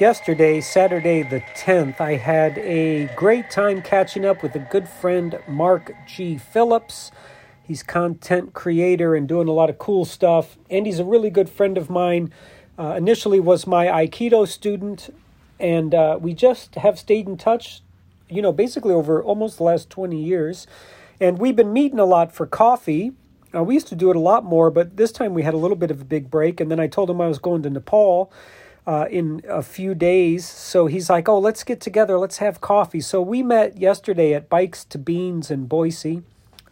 Yesterday, Saturday the 10th, I had a great time catching up with a good friend, Mark G. Phillips. He's content creator and doing a lot of cool stuff, and he's a really good friend of mine. Uh, initially was my Aikido student, and uh, we just have stayed in touch, you know, basically over almost the last 20 years. And we've been meeting a lot for coffee. Uh, we used to do it a lot more, but this time we had a little bit of a big break. And then I told him I was going to Nepal uh, in a few days. So he's like, oh, let's get together, let's have coffee. So we met yesterday at Bikes to Beans in Boise.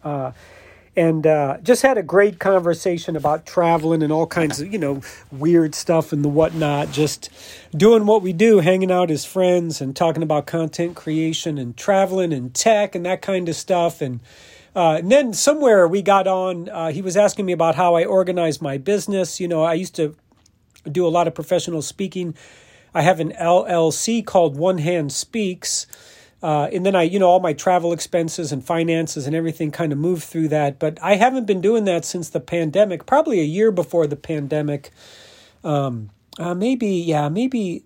Uh, and uh, just had a great conversation about traveling and all kinds of you know weird stuff and the whatnot. Just doing what we do, hanging out as friends and talking about content creation and traveling and tech and that kind of stuff. And, uh, and then somewhere we got on. Uh, he was asking me about how I organize my business. You know, I used to do a lot of professional speaking. I have an LLC called One Hand Speaks. Uh, and then I, you know, all my travel expenses and finances and everything kind of move through that. But I haven't been doing that since the pandemic, probably a year before the pandemic. Um, uh, maybe, yeah, maybe,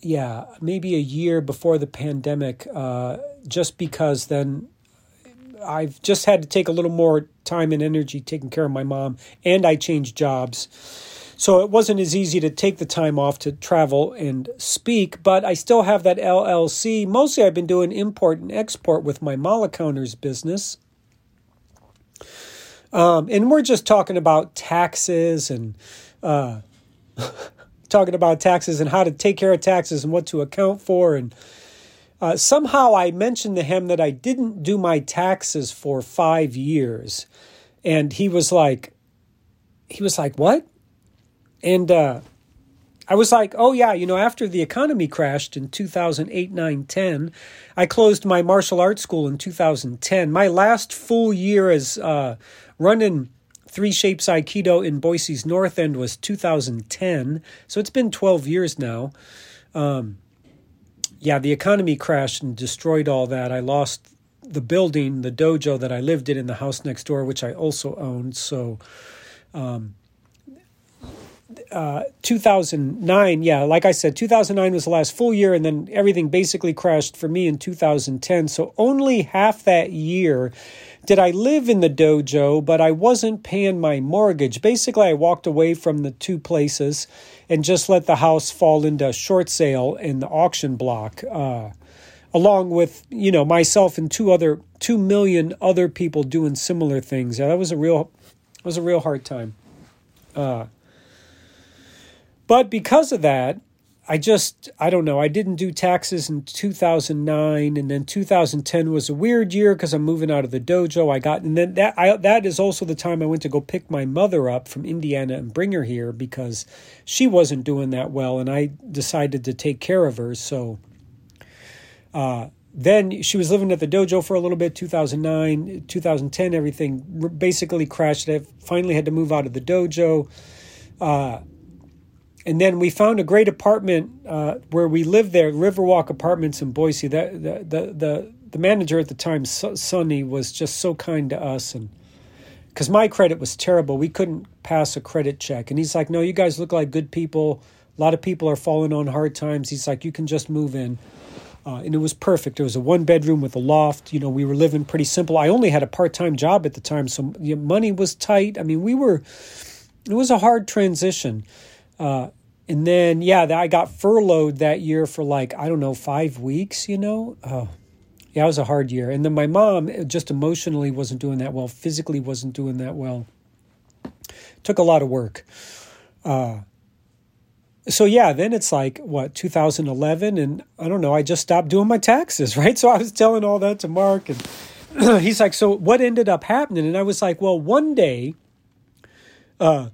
yeah, maybe a year before the pandemic, uh, just because then I've just had to take a little more time and energy taking care of my mom, and I changed jobs. So it wasn't as easy to take the time off to travel and speak, but I still have that LLC. Mostly I've been doing import and export with my Mala Counters business. Um, and we're just talking about taxes and uh, talking about taxes and how to take care of taxes and what to account for. And uh, somehow I mentioned to him that I didn't do my taxes for five years. And he was like, he was like, what? And uh, I was like, oh, yeah, you know, after the economy crashed in 2008, 9, 10, I closed my martial arts school in 2010. My last full year as uh, running Three Shapes Aikido in Boise's North End was 2010. So it's been 12 years now. Um, yeah, the economy crashed and destroyed all that. I lost the building, the dojo that I lived in in the house next door, which I also owned. So, um, uh, 2009, yeah, like I said, 2009 was the last full year, and then everything basically crashed for me in 2010. So only half that year did I live in the dojo, but I wasn't paying my mortgage. Basically, I walked away from the two places and just let the house fall into short sale in the auction block. Uh, along with you know myself and two other two million other people doing similar things. Yeah, that was a real was a real hard time. Uh, but because of that, I just, I don't know, I didn't do taxes in 2009 and then 2010 was a weird year because I'm moving out of the dojo. I got, and then that, I, that is also the time I went to go pick my mother up from Indiana and bring her here because she wasn't doing that well and I decided to take care of her. So, uh, then she was living at the dojo for a little bit 2009 2010 everything basically crashed i finally had to move out of the dojo uh, and then we found a great apartment uh, where we lived there, Riverwalk Apartments in Boise. That the the the, the manager at the time, Sonny, was just so kind to us, and because my credit was terrible, we couldn't pass a credit check. And he's like, "No, you guys look like good people. A lot of people are falling on hard times." He's like, "You can just move in." Uh, and it was perfect. It was a one bedroom with a loft. You know, we were living pretty simple. I only had a part time job at the time, so money was tight. I mean, we were. It was a hard transition. Uh, and then, yeah, I got furloughed that year for like, I don't know, five weeks, you know? Oh, yeah, it was a hard year. And then my mom just emotionally wasn't doing that well, physically wasn't doing that well. Took a lot of work. Uh, so yeah, then it's like what 2011, and I don't know. I just stopped doing my taxes, right? So I was telling all that to Mark, and he's like, "So what ended up happening?" And I was like, "Well, one day, uh,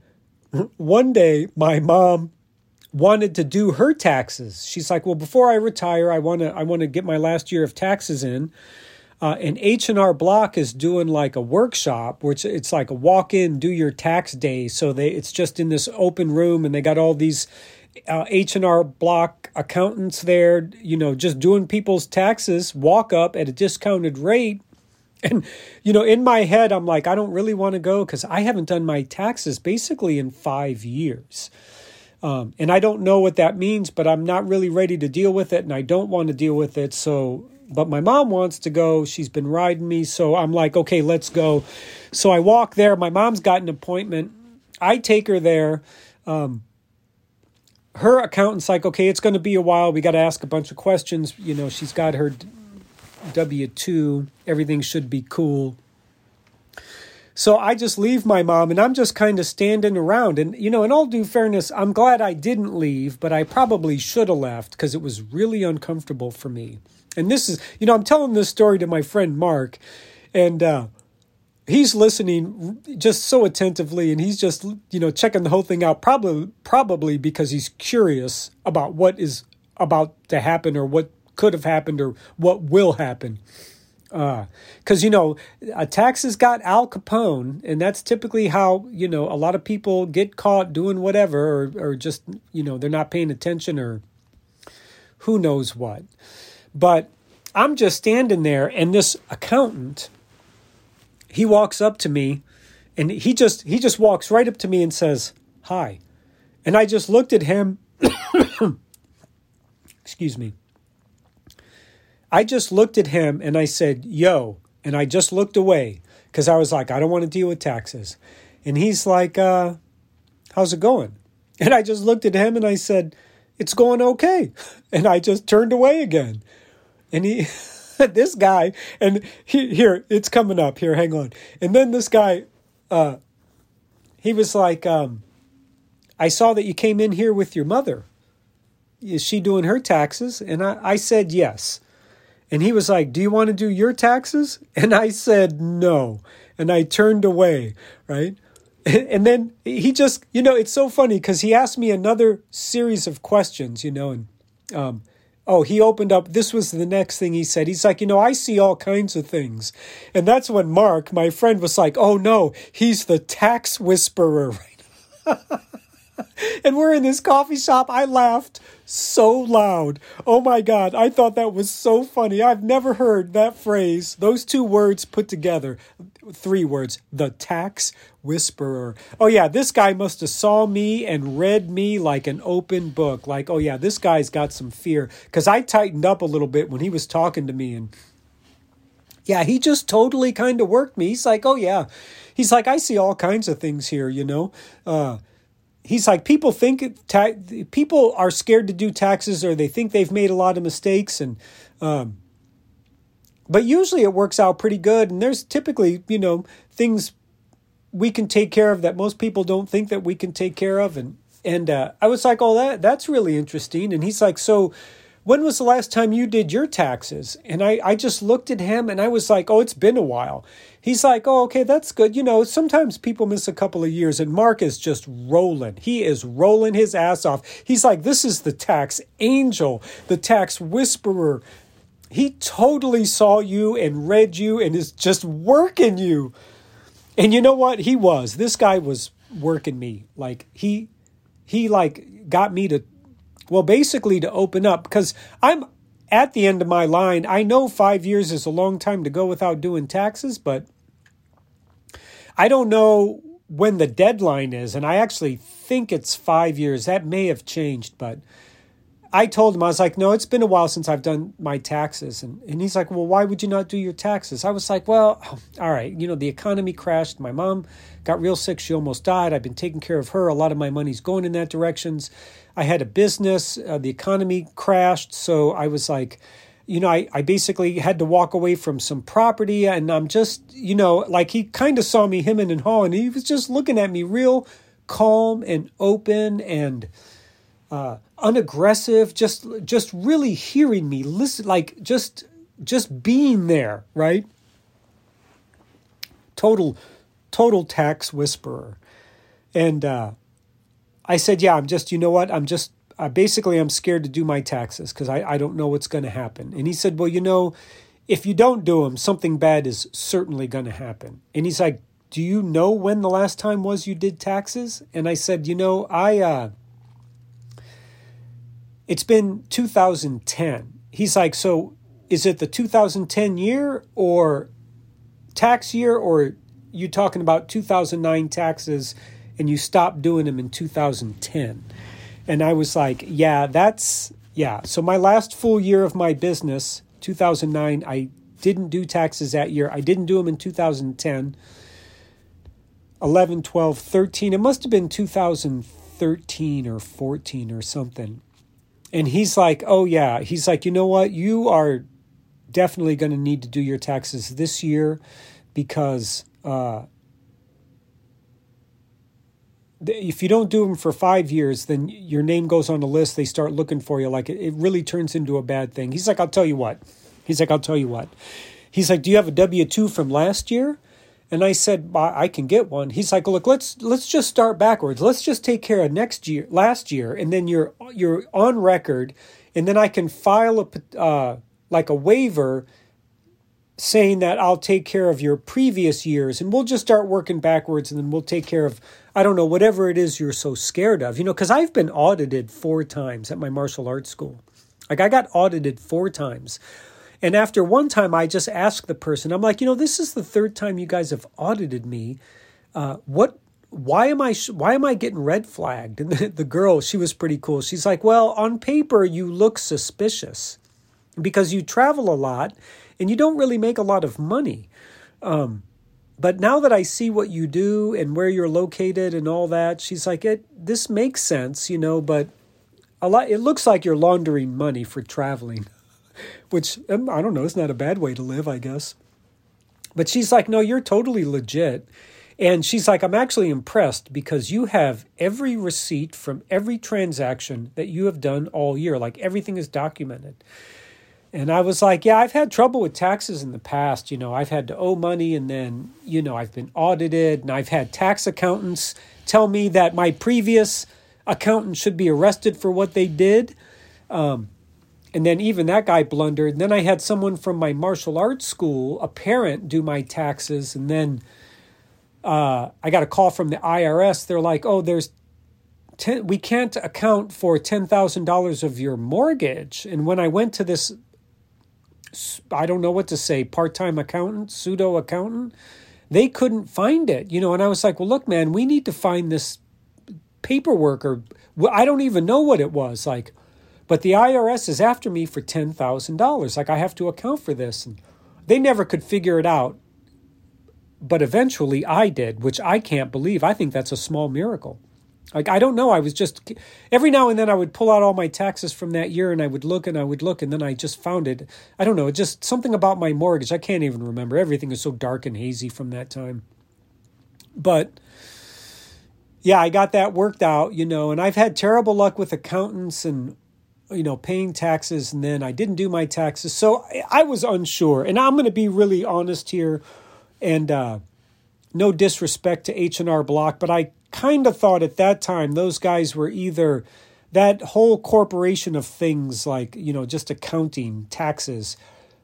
one day, my mom wanted to do her taxes. She's like, "Well, before I retire, I want to I want to get my last year of taxes in." Uh, and H and R Block is doing like a workshop, which it's like a walk in, do your tax day. So they it's just in this open room, and they got all these uh, H and R Block accountants there, you know, just doing people's taxes, walk up at a discounted rate. And you know, in my head, I'm like, I don't really want to go because I haven't done my taxes basically in five years. Um, and I don't know what that means, but I'm not really ready to deal with it, and I don't want to deal with it. So, but my mom wants to go. She's been riding me, so I'm like, okay, let's go. So I walk there. My mom's got an appointment. I take her there. Um, her accountant's like, okay, it's going to be a while. We got to ask a bunch of questions. You know, she's got her W 2. Everything should be cool. So I just leave my mom and I'm just kind of standing around. And, you know, in all due fairness, I'm glad I didn't leave, but I probably should have left because it was really uncomfortable for me. And this is, you know, I'm telling this story to my friend Mark, and uh, he's listening just so attentively and he's just, you know, checking the whole thing out, probably, probably because he's curious about what is about to happen or what could have happened or what will happen because uh, you know a taxes got Al Capone, and that's typically how you know a lot of people get caught doing whatever, or or just you know they're not paying attention, or who knows what. But I'm just standing there, and this accountant, he walks up to me, and he just he just walks right up to me and says hi, and I just looked at him. Excuse me. I just looked at him and I said, yo, and I just looked away because I was like, I don't want to deal with taxes. And he's like, uh, how's it going? And I just looked at him and I said, it's going okay. And I just turned away again. And he, this guy, and he, here, it's coming up. Here, hang on. And then this guy, uh, he was like, um, I saw that you came in here with your mother. Is she doing her taxes? And I, I said, yes. And he was like, Do you want to do your taxes? And I said, No. And I turned away, right? And then he just, you know, it's so funny because he asked me another series of questions, you know, and, um, oh, he opened up. This was the next thing he said. He's like, you know, I see all kinds of things. And that's when Mark, my friend, was like, oh no, he's the tax whisperer. and we're in this coffee shop. I laughed so loud. Oh my God. I thought that was so funny. I've never heard that phrase, those two words put together. Three words, the tax whisperer. Oh yeah, this guy must have saw me and read me like an open book. Like, oh yeah, this guy's got some fear. Because I tightened up a little bit when he was talking to me and yeah, he just totally kind of worked me. He's like, oh yeah. He's like, I see all kinds of things here, you know. Uh, he's like people think ta- people are scared to do taxes or they think they've made a lot of mistakes and um, but usually it works out pretty good. And there's typically you know things we can take care of that most people don't think that we can take care of. And and uh, I was like oh that that's really interesting. And he's like so when was the last time you did your taxes and I I just looked at him and I was like oh it's been a while he's like, oh, okay, that's good. You know, sometimes people miss a couple of years, and Mark is just rolling. He is rolling his ass off. He's like, this is the tax angel, the tax whisperer. He totally saw you and read you and is just working you. And you know what? He was. This guy was working me. Like he he like got me to well basically to open up because I'm at the end of my line. I know five years is a long time to go without doing taxes, but I don't know when the deadline is. And I actually think it's five years. That may have changed, but I told him, I was like, no, it's been a while since I've done my taxes. And, and he's like, well, why would you not do your taxes? I was like, well, all right, you know, the economy crashed. My mom got real sick. She almost died. I've been taking care of her. A lot of my money's going in that directions. I had a business. Uh, the economy crashed. So I was like, you know, I, I basically had to walk away from some property and I'm just, you know, like he kind of saw me him and haw and he was just looking at me real calm and open and uh, unaggressive, just just really hearing me, listen, like just just being there, right? Total, total tax whisperer, and uh, I said, "Yeah, I'm just, you know what? I'm just uh, basically I'm scared to do my taxes because I I don't know what's going to happen." And he said, "Well, you know." If you don't do them, something bad is certainly going to happen. And he's like, do you know when the last time was you did taxes? And I said, you know, I uh, it's been 2010. He's like, so is it the 2010 year or tax year, or you talking about 2009 taxes and you stopped doing them in 2010? And I was like, yeah, that's, yeah. So my last full year of my business, 2009, I didn't do taxes that year. I didn't do them in 2010, 11, 12, 13. It must have been 2013 or 14 or something. And he's like, oh, yeah. He's like, you know what? You are definitely going to need to do your taxes this year because uh, if you don't do them for five years, then your name goes on the list. They start looking for you. Like it, it really turns into a bad thing. He's like, I'll tell you what. He's like, I'll tell you what. He's like, Do you have a W two from last year? And I said, I can get one. He's like, look, let's let's just start backwards. Let's just take care of next year, last year, and then you're you're on record, and then I can file a uh, like a waiver saying that I'll take care of your previous years and we'll just start working backwards and then we'll take care of I don't know whatever it is you're so scared of. You know, cuz I've been audited 4 times at my martial arts school. Like I got audited 4 times. And after one time I just asked the person, I'm like, "You know, this is the third time you guys have audited me. Uh, what why am I why am I getting red flagged?" And the, the girl, she was pretty cool. She's like, "Well, on paper you look suspicious." because you travel a lot and you don't really make a lot of money. Um, but now that I see what you do and where you're located and all that, she's like, "It this makes sense, you know." But a lot, it looks like you're laundering money for traveling, which um, I don't know. It's not a bad way to live, I guess. But she's like, "No, you're totally legit." And she's like, I'm actually impressed because you have every receipt from every transaction that you have done all year. Like everything is documented. And I was like, yeah, I've had trouble with taxes in the past. You know, I've had to owe money and then, you know, I've been audited and I've had tax accountants tell me that my previous accountant should be arrested for what they did. Um, and then even that guy blundered. And then I had someone from my martial arts school, a parent, do my taxes. And then uh, I got a call from the IRS. They're like, oh, there's ten, we can't account for $10,000 of your mortgage. And when I went to this I don't know what to say, part time accountant, pseudo accountant. They couldn't find it, you know. And I was like, well, look, man, we need to find this paperwork, or I don't even know what it was. Like, but the IRS is after me for ten thousand dollars. Like, I have to account for this, and they never could figure it out. But eventually, I did, which I can't believe. I think that's a small miracle. Like I don't know. I was just every now and then I would pull out all my taxes from that year and I would look and I would look and then I just found it. I don't know. Just something about my mortgage. I can't even remember. Everything is so dark and hazy from that time. But yeah, I got that worked out, you know, and I've had terrible luck with accountants and you know paying taxes and then I didn't do my taxes. So I was unsure. And I'm going to be really honest here and uh no disrespect to H&R Block, but I kind of thought at that time those guys were either that whole corporation of things like you know just accounting taxes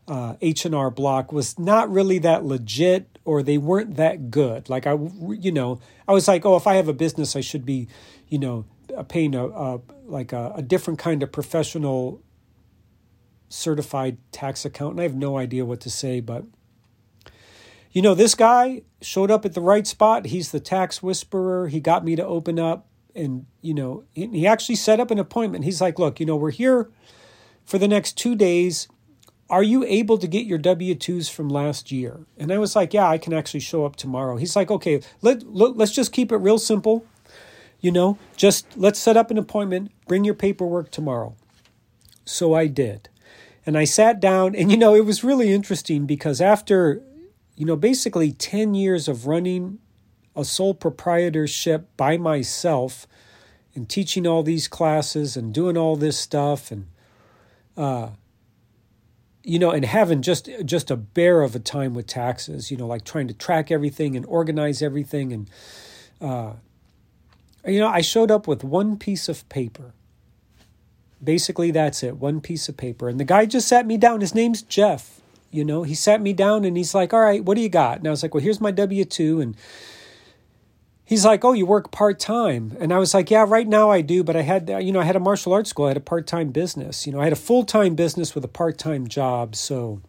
uh, h&r block was not really that legit or they weren't that good like i you know i was like oh if i have a business i should be you know paying a, a like a, a different kind of professional certified tax accountant i have no idea what to say but you know, this guy showed up at the right spot. He's the tax whisperer. He got me to open up and, you know, he actually set up an appointment. He's like, look, you know, we're here for the next two days. Are you able to get your W 2s from last year? And I was like, yeah, I can actually show up tomorrow. He's like, okay, let, let, let's just keep it real simple. You know, just let's set up an appointment, bring your paperwork tomorrow. So I did. And I sat down, and you know, it was really interesting because after you know, basically 10 years of running a sole proprietorship by myself and teaching all these classes and doing all this stuff and uh you know and having just just a bear of a time with taxes you know like trying to track everything and organize everything and uh you know i showed up with one piece of paper basically that's it one piece of paper and the guy just sat me down his name's jeff you know, he sat me down and he's like, All right, what do you got? And I was like, Well, here's my W 2. And he's like, Oh, you work part time. And I was like, Yeah, right now I do. But I had, you know, I had a martial arts school, I had a part time business. You know, I had a full time business with a part time job. So,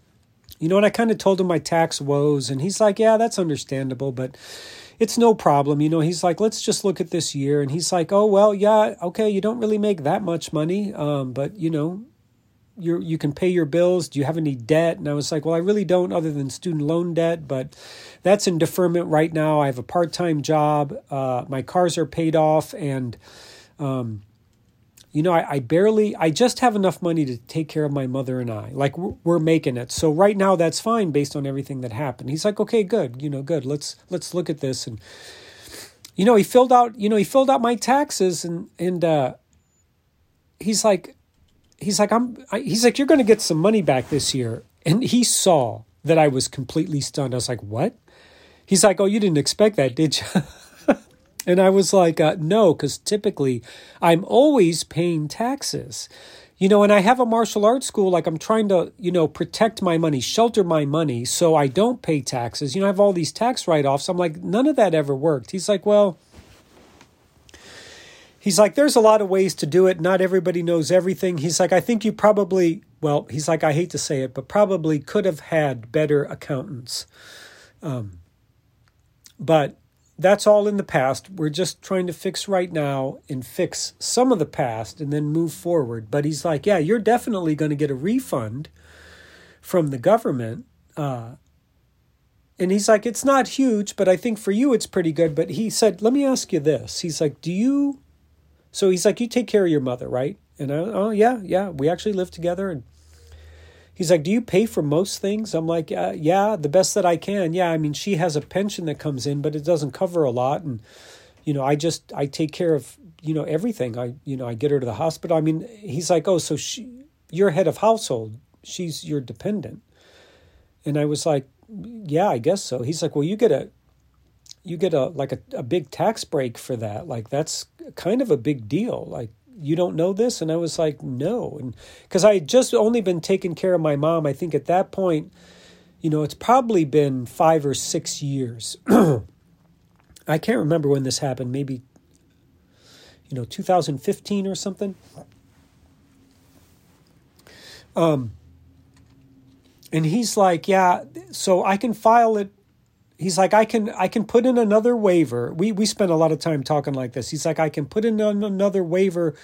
you know, and I kind of told him my tax woes. And he's like, Yeah, that's understandable. But, it's no problem. You know, he's like, let's just look at this year. And he's like, oh, well, yeah, okay, you don't really make that much money, um, but, you know, you you can pay your bills. Do you have any debt? And I was like, well, I really don't, other than student loan debt, but that's in deferment right now. I have a part time job. Uh, my cars are paid off, and um, you know, I, I, barely, I just have enough money to take care of my mother and I. Like we're, we're making it. So right now, that's fine based on everything that happened. He's like, okay, good. You know, good. Let's let's look at this and. You know, he filled out. You know, he filled out my taxes, and and uh, he's like, he's like, I'm, I, he's like, you're going to get some money back this year. And he saw that I was completely stunned. I was like, what? He's like, oh, you didn't expect that, did you? and I was like, uh, no, because typically I'm always paying taxes. You know, and I have a martial arts school, like I'm trying to, you know, protect my money, shelter my money so I don't pay taxes. You know, I have all these tax write offs. I'm like, none of that ever worked. He's like, well, he's like, there's a lot of ways to do it. Not everybody knows everything. He's like, I think you probably, well, he's like, I hate to say it, but probably could have had better accountants. Um, but that's all in the past. We're just trying to fix right now and fix some of the past and then move forward. But he's like, yeah, you're definitely going to get a refund from the government. Uh, and he's like, it's not huge, but I think for you it's pretty good. But he said, let me ask you this. He's like, do you so he's like, You take care of your mother, right? And I, oh, yeah, yeah. We actually live together. And he's like, Do you pay for most things? I'm like, uh, Yeah, the best that I can. Yeah, I mean, she has a pension that comes in, but it doesn't cover a lot. And, you know, I just, I take care of, you know, everything. I, you know, I get her to the hospital. I mean, he's like, Oh, so she, you're head of household. She's your dependent. And I was like, Yeah, I guess so. He's like, Well, you get a, you get a like a, a big tax break for that. Like that's kind of a big deal. Like you don't know this? And i was like no. And because i had just only been taking care of my mom i think at that point you know it's probably been five or six years. I can't remember when this happened. Maybe you know 2015 or something. Um and he's like yeah so i can file it he's like i can i can put in another waiver. We we spent a lot of time talking like this. He's like i can put in another waiver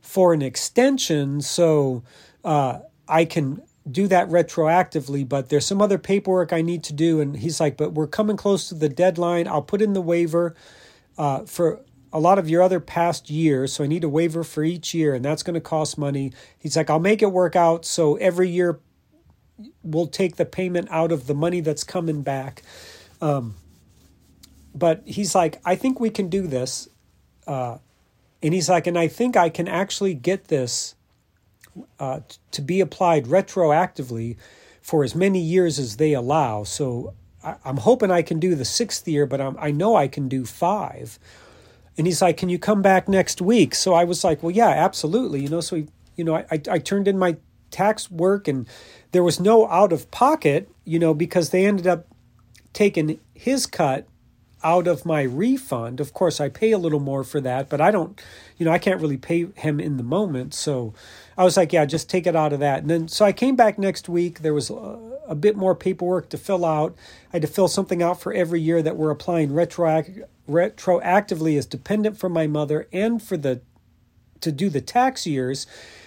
for an extension so uh, i can do that retroactively but there's some other paperwork i need to do. And he's like but we're coming close to the deadline. I'll put in the waiver uh, for a lot of your other past years so i need a waiver for each year and that's going to cost money. He's like i'll make it work out so every year we'll take the payment out of the money that's coming back um, but he's like, I think we can do this. Uh, and he's like, and I think I can actually get this uh, to be applied retroactively for as many years as they allow. So I, am hoping I can do the sixth year, but I'm, I know I can do five. And he's like, Can you come back next week? So I was like, Well, yeah, absolutely. You know, so, he, you know, I, I turned in my tax work and there was no out of pocket, you know, because they ended up taken his cut out of my refund. Of course, I pay a little more for that, but I don't, you know, I can't really pay him in the moment. So I was like, yeah, just take it out of that. And then, so I came back next week. There was a, a bit more paperwork to fill out. I had to fill something out for every year that we're applying retroact- retroactively as dependent from my mother and for the, to do the tax years.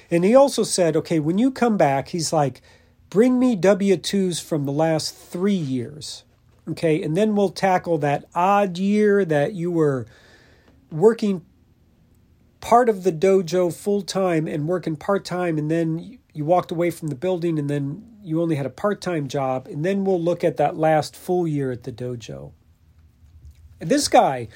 And he also said, okay, when you come back, he's like, bring me W 2s from the last three years. Okay, and then we'll tackle that odd year that you were working part of the dojo full time and working part time, and then you walked away from the building and then you only had a part time job, and then we'll look at that last full year at the dojo. This guy,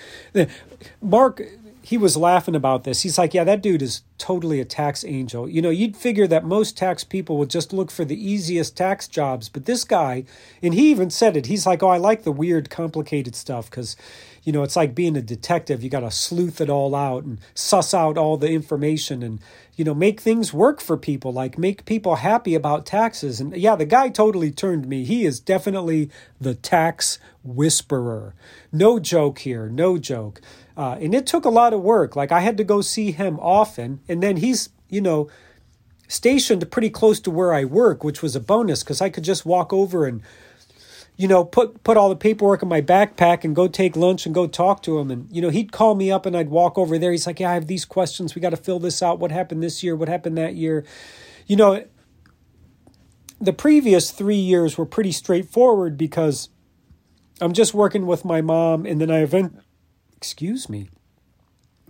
Mark, he was laughing about this. He's like, Yeah, that dude is totally a tax angel. You know, you'd figure that most tax people would just look for the easiest tax jobs, but this guy, and he even said it, he's like, Oh, I like the weird, complicated stuff because, you know, it's like being a detective. You got to sleuth it all out and suss out all the information and, you know, make things work for people, like make people happy about taxes. And yeah, the guy totally turned me. He is definitely the tax whisperer. No joke here, no joke. Uh, and it took a lot of work. Like I had to go see him often, and then he's you know stationed pretty close to where I work, which was a bonus because I could just walk over and you know, put put all the paperwork in my backpack and go take lunch and go talk to him. And you know, he'd call me up and I'd walk over there. He's like, "Yeah, I have these questions. We got to fill this out. What happened this year? What happened that year?" You know, the previous three years were pretty straightforward because I'm just working with my mom, and then I event, excuse me,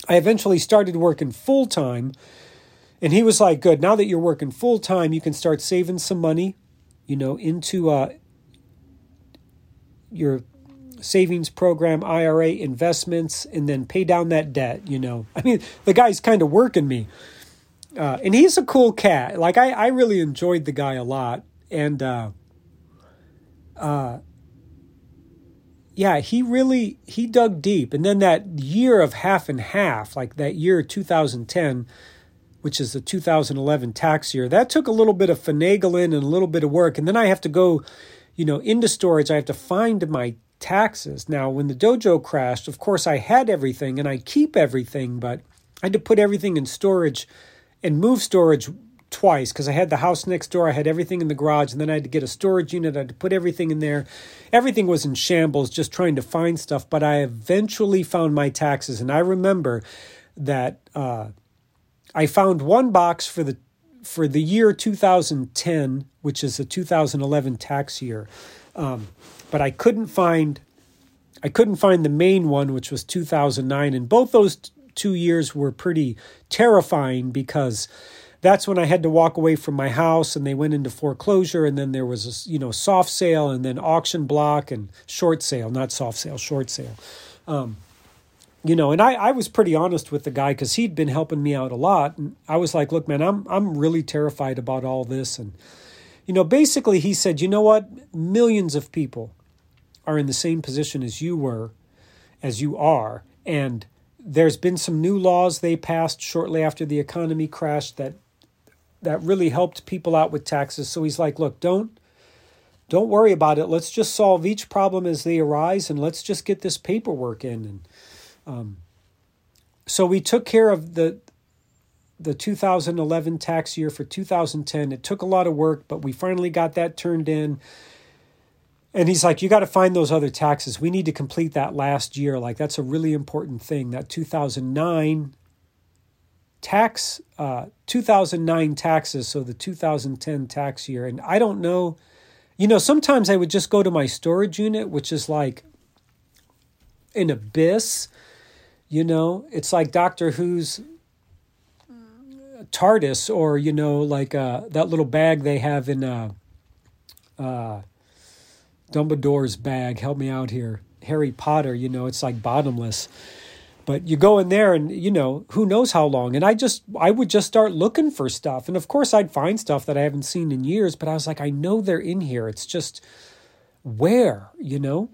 I eventually started working full time. And he was like, "Good. Now that you're working full time, you can start saving some money, you know, into uh, your savings program, IRA investments, and then pay down that debt. You know, I mean, the guy's kind of working me. Uh, and he's a cool cat. Like I, I really enjoyed the guy a lot. And uh, uh, yeah, he really he dug deep. And then that year of half and half, like that year 2010, which is the 2011 tax year, that took a little bit of finagling and a little bit of work. And then I have to go you know, into storage, I have to find my taxes. Now, when the dojo crashed, of course, I had everything and I keep everything, but I had to put everything in storage and move storage twice because I had the house next door. I had everything in the garage, and then I had to get a storage unit. I had to put everything in there. Everything was in shambles, just trying to find stuff. But I eventually found my taxes, and I remember that uh, I found one box for the for the year 2010, which is the 2011 tax year, um, but I couldn't find I couldn't find the main one, which was 2009, and both those t- two years were pretty terrifying because that's when I had to walk away from my house and they went into foreclosure and then there was a you know soft sale and then auction block and short sale, not soft sale, short sale. Um, you know, and I, I was pretty honest with the guy because he'd been helping me out a lot. And I was like, look, man, I'm I'm really terrified about all this. And, you know, basically he said, you know what? Millions of people are in the same position as you were, as you are. And there's been some new laws they passed shortly after the economy crashed that that really helped people out with taxes. So he's like, look, don't don't worry about it. Let's just solve each problem as they arise and let's just get this paperwork in and um, so we took care of the the 2011 tax year for 2010. It took a lot of work, but we finally got that turned in. And he's like, You got to find those other taxes. We need to complete that last year. Like, that's a really important thing. That 2009 tax, uh, 2009 taxes, so the 2010 tax year. And I don't know, you know, sometimes I would just go to my storage unit, which is like an abyss you know, it's like Doctor Who's TARDIS, or you know, like uh, that little bag they have in uh, uh, Dumbledore's bag. Help me out here, Harry Potter. You know, it's like bottomless. But you go in there, and you know, who knows how long. And I just, I would just start looking for stuff, and of course, I'd find stuff that I haven't seen in years. But I was like, I know they're in here. It's just where, you know.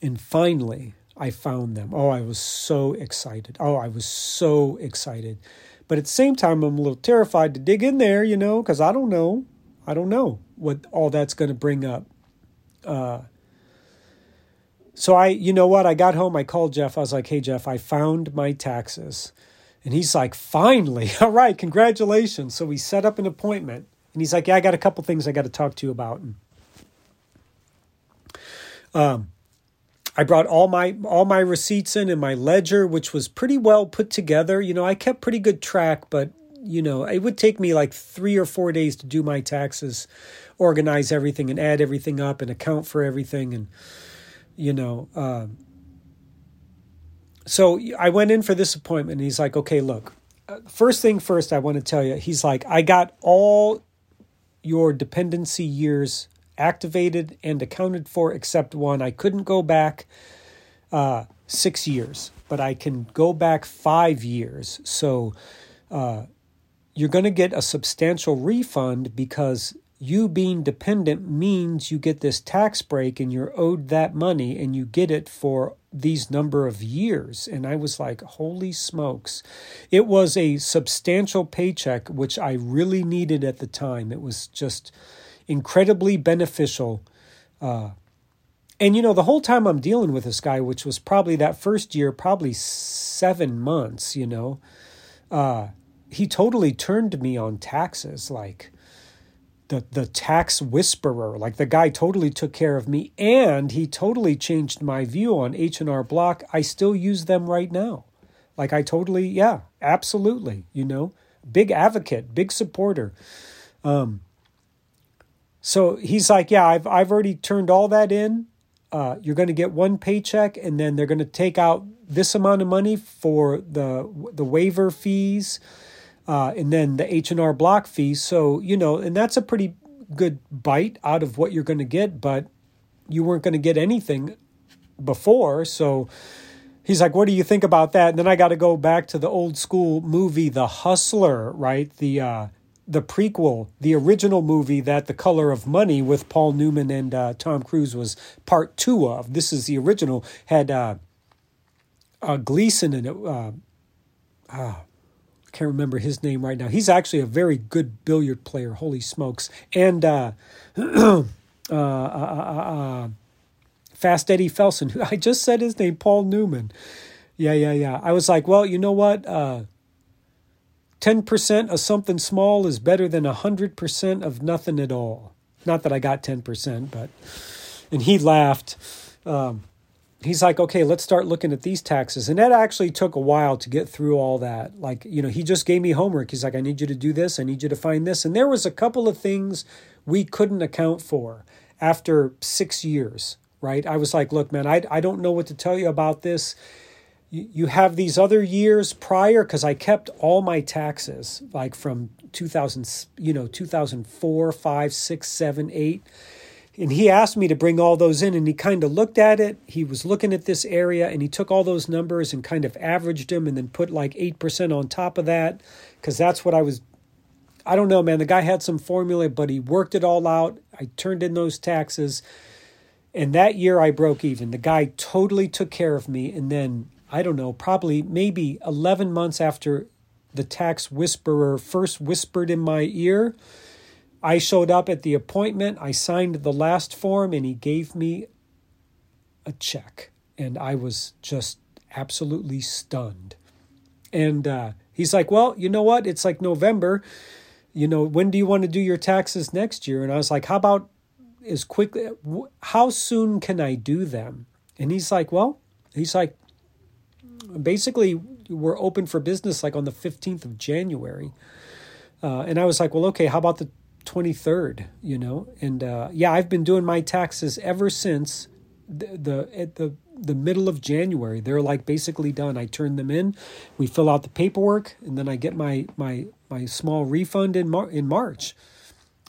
And finally, I found them. Oh, I was so excited. Oh, I was so excited. But at the same time, I'm a little terrified to dig in there, you know, because I don't know. I don't know what all that's going to bring up. Uh, so I, you know what? I got home. I called Jeff. I was like, "Hey, Jeff, I found my taxes," and he's like, "Finally, all right, congratulations." So we set up an appointment, and he's like, "Yeah, I got a couple things I got to talk to you about." And, um, I brought all my all my receipts in and my ledger, which was pretty well put together. You know, I kept pretty good track, but you know, it would take me like three or four days to do my taxes, organize everything, and add everything up and account for everything, and you know. Uh, so I went in for this appointment, and he's like, "Okay, look, uh, first thing first, I want to tell you." He's like, "I got all your dependency years activated and accounted for except one. I couldn't go back uh, six years, but I can go back five years. So uh, you're going to get a substantial refund because you being dependent means you get this tax break and you're owed that money and you get it for these number of years and i was like holy smokes it was a substantial paycheck which i really needed at the time it was just incredibly beneficial. Uh, and you know, the whole time I'm dealing with this guy, which was probably that first year, probably seven months, you know, uh, he totally turned me on taxes. Like, the the tax whisperer. Like the guy totally took care of me, and he totally changed my view on H and R Block. I still use them right now. Like I totally, yeah, absolutely. You know, big advocate, big supporter. Um, so he's like, yeah, I've I've already turned all that in. Uh, you're going to get one paycheck, and then they're going to take out this amount of money for the the waiver fees, uh, and then the H and R Block fee. So you know, and that's a pretty good bite out of what you're going to get, but you weren't going to get anything before, so he's like, "What do you think about that?" And then I got to go back to the old school movie, The Hustler, right? The uh, the prequel, the original movie that The Color of Money with Paul Newman and uh, Tom Cruise was part two of. This is the original. Had uh, uh, Gleason in it. Uh, ah, can't remember his name right now. He's actually a very good billiard player. Holy smokes! And uh, uh, uh, uh, uh, Fast Eddie Felson. Who I just said his name, Paul Newman. Yeah, yeah, yeah. I was like, well, you know what? Uh, 10% of something small is better than 100% of nothing at all. Not that I got 10%, but. And he laughed. Um, he's like, okay, let's start looking at these taxes. And that actually took a while to get through all that. Like, you know, he just gave me homework. He's like, I need you to do this. I need you to find this. And there was a couple of things we couldn't account for after six years, right? I was like, look, man, I, I don't know what to tell you about this you you have these other years prior because i kept all my taxes like from 2000 you know 2004 5 6 7 8 and he asked me to bring all those in and he kind of looked at it. He was looking at this area and he took all those numbers and kind of averaged them and then put like 8% on top of that because that's what i was i don't know man the guy had some formula but he worked it all out. I turned in those taxes and that year i broke even. The guy totally took care of me and then I don't know, probably maybe 11 months after the tax whisperer first whispered in my ear, I showed up at the appointment. I signed the last form and he gave me a check. And I was just absolutely stunned. And uh, he's like, Well, you know what? It's like November. You know, when do you want to do your taxes next year? And I was like, How about as quickly? How soon can I do them? And he's like, Well, he's like, basically we're open for business like on the 15th of January. Uh, and I was like, well, okay, how about the 23rd, you know? And uh, yeah, I've been doing my taxes ever since the, the at the the middle of January. They're like basically done. I turn them in, we fill out the paperwork, and then I get my my my small refund in Mar- in March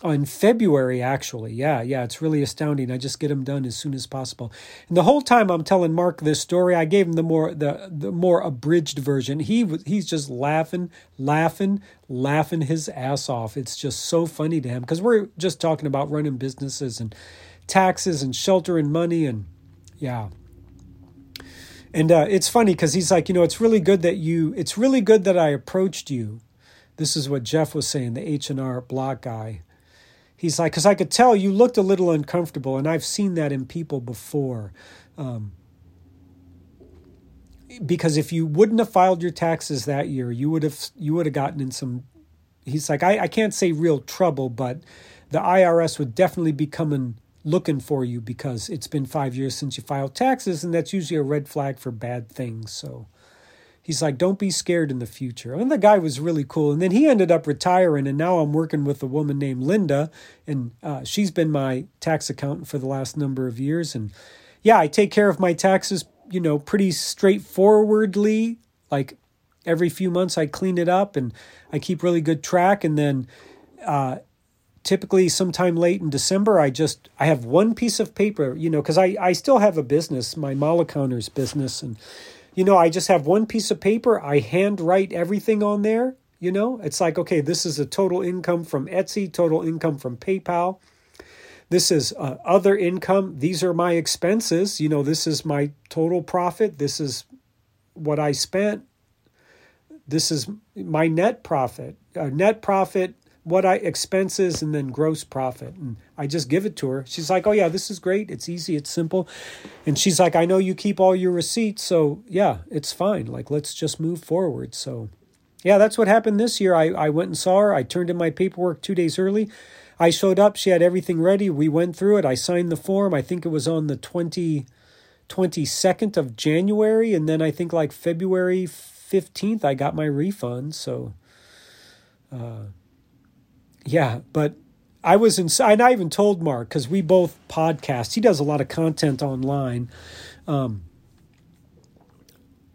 in February, actually. Yeah, yeah, it's really astounding. I just get them done as soon as possible. And the whole time I'm telling Mark this story, I gave him the more the the more abridged version. He was he's just laughing, laughing, laughing his ass off. It's just so funny to him because we're just talking about running businesses and taxes and shelter and money and yeah. And uh, it's funny because he's like, you know, it's really good that you. It's really good that I approached you. This is what Jeff was saying, the H and R Block guy he's like, because I could tell you looked a little uncomfortable, and I've seen that in people before. Um, because if you wouldn't have filed your taxes that year, you would have you would have gotten in some. He's like, I, I can't say real trouble, but the IRS would definitely be coming looking for you because it's been five years since you filed taxes, and that's usually a red flag for bad things. So he's like, don't be scared in the future. And the guy was really cool. And then he ended up retiring, and now I'm working with a woman named Linda, and uh, she's been my tax accountant for the last number of years. And yeah, I take care of my taxes, you know, pretty straightforwardly. Like every few months, I clean it up and I keep really good track. And then, uh, typically sometime late in December, I just I have one piece of paper, you know, because I I still have a business, my Mala Counters business, and you know, I just have one piece of paper. I hand write everything on there. You know, it's like, okay, this is a total income from Etsy, total income from PayPal. This is uh, other income. These are my expenses. You know, this is my total profit. This is what I spent. This is my net profit. Uh, net profit what I expenses and then gross profit. And I just give it to her. She's like, "Oh yeah, this is great. It's easy. It's simple." And she's like, "I know you keep all your receipts, so yeah, it's fine. Like let's just move forward." So, yeah, that's what happened this year. I I went and saw her. I turned in my paperwork two days early. I showed up. She had everything ready. We went through it. I signed the form. I think it was on the 20, 22nd of January. And then I think like February 15th, I got my refund. So, uh, yeah, but I was inside. I even told Mark because we both podcast. He does a lot of content online. Um,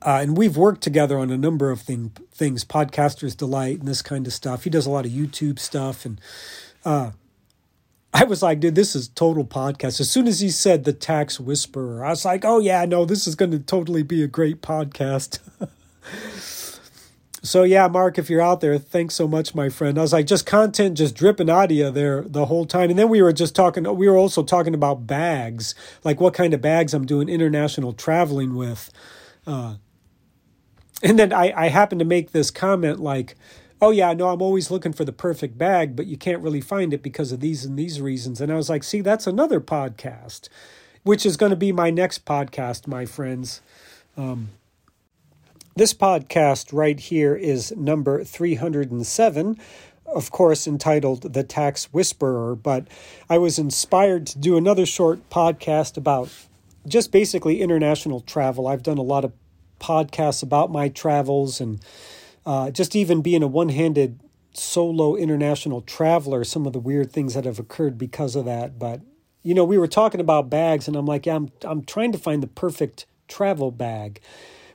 uh, and we've worked together on a number of thing, things, Podcasters Delight and this kind of stuff. He does a lot of YouTube stuff. And uh, I was like, dude, this is total podcast. As soon as he said the tax whisperer, I was like, oh, yeah, no, this is going to totally be a great podcast. so, yeah, Mark, if you're out there, thanks so much, my friend. I was like, just content just dripping out of you there the whole time. And then we were just talking, we were also talking about bags, like what kind of bags I'm doing international traveling with. Uh, and then I, I happen to make this comment like, oh yeah, no, I'm always looking for the perfect bag, but you can't really find it because of these and these reasons. And I was like, see, that's another podcast, which is going to be my next podcast, my friends. Um, this podcast right here is number 307, of course, entitled The Tax Whisperer. But I was inspired to do another short podcast about just basically international travel. I've done a lot of podcasts about my travels and uh, just even being a one handed solo international traveler, some of the weird things that have occurred because of that. But, you know, we were talking about bags, and I'm like, yeah, I'm, I'm trying to find the perfect travel bag.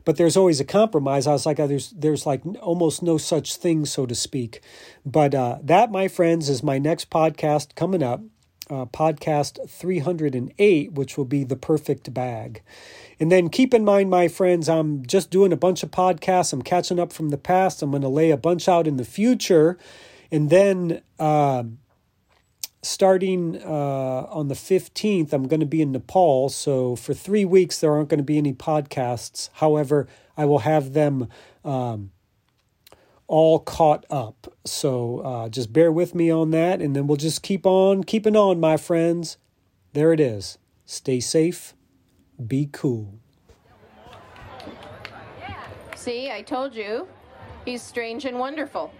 But there's always a compromise. I was like, oh, there's there's like almost no such thing, so to speak. But uh, that, my friends, is my next podcast coming up, uh, podcast 308, which will be the perfect bag. And then keep in mind, my friends, I'm just doing a bunch of podcasts. I'm catching up from the past. I'm going to lay a bunch out in the future. And then uh, starting uh, on the 15th, I'm going to be in Nepal. So for three weeks, there aren't going to be any podcasts. However, I will have them um, all caught up. So uh, just bear with me on that. And then we'll just keep on keeping on, my friends. There it is. Stay safe be cool. See, I told you. He's strange and wonderful.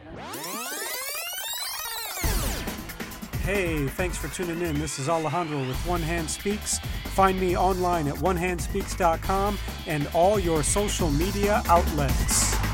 Hey, thanks for tuning in. This is Alejandro with One Hand Speaks. Find me online at onehandspeaks.com and all your social media outlets.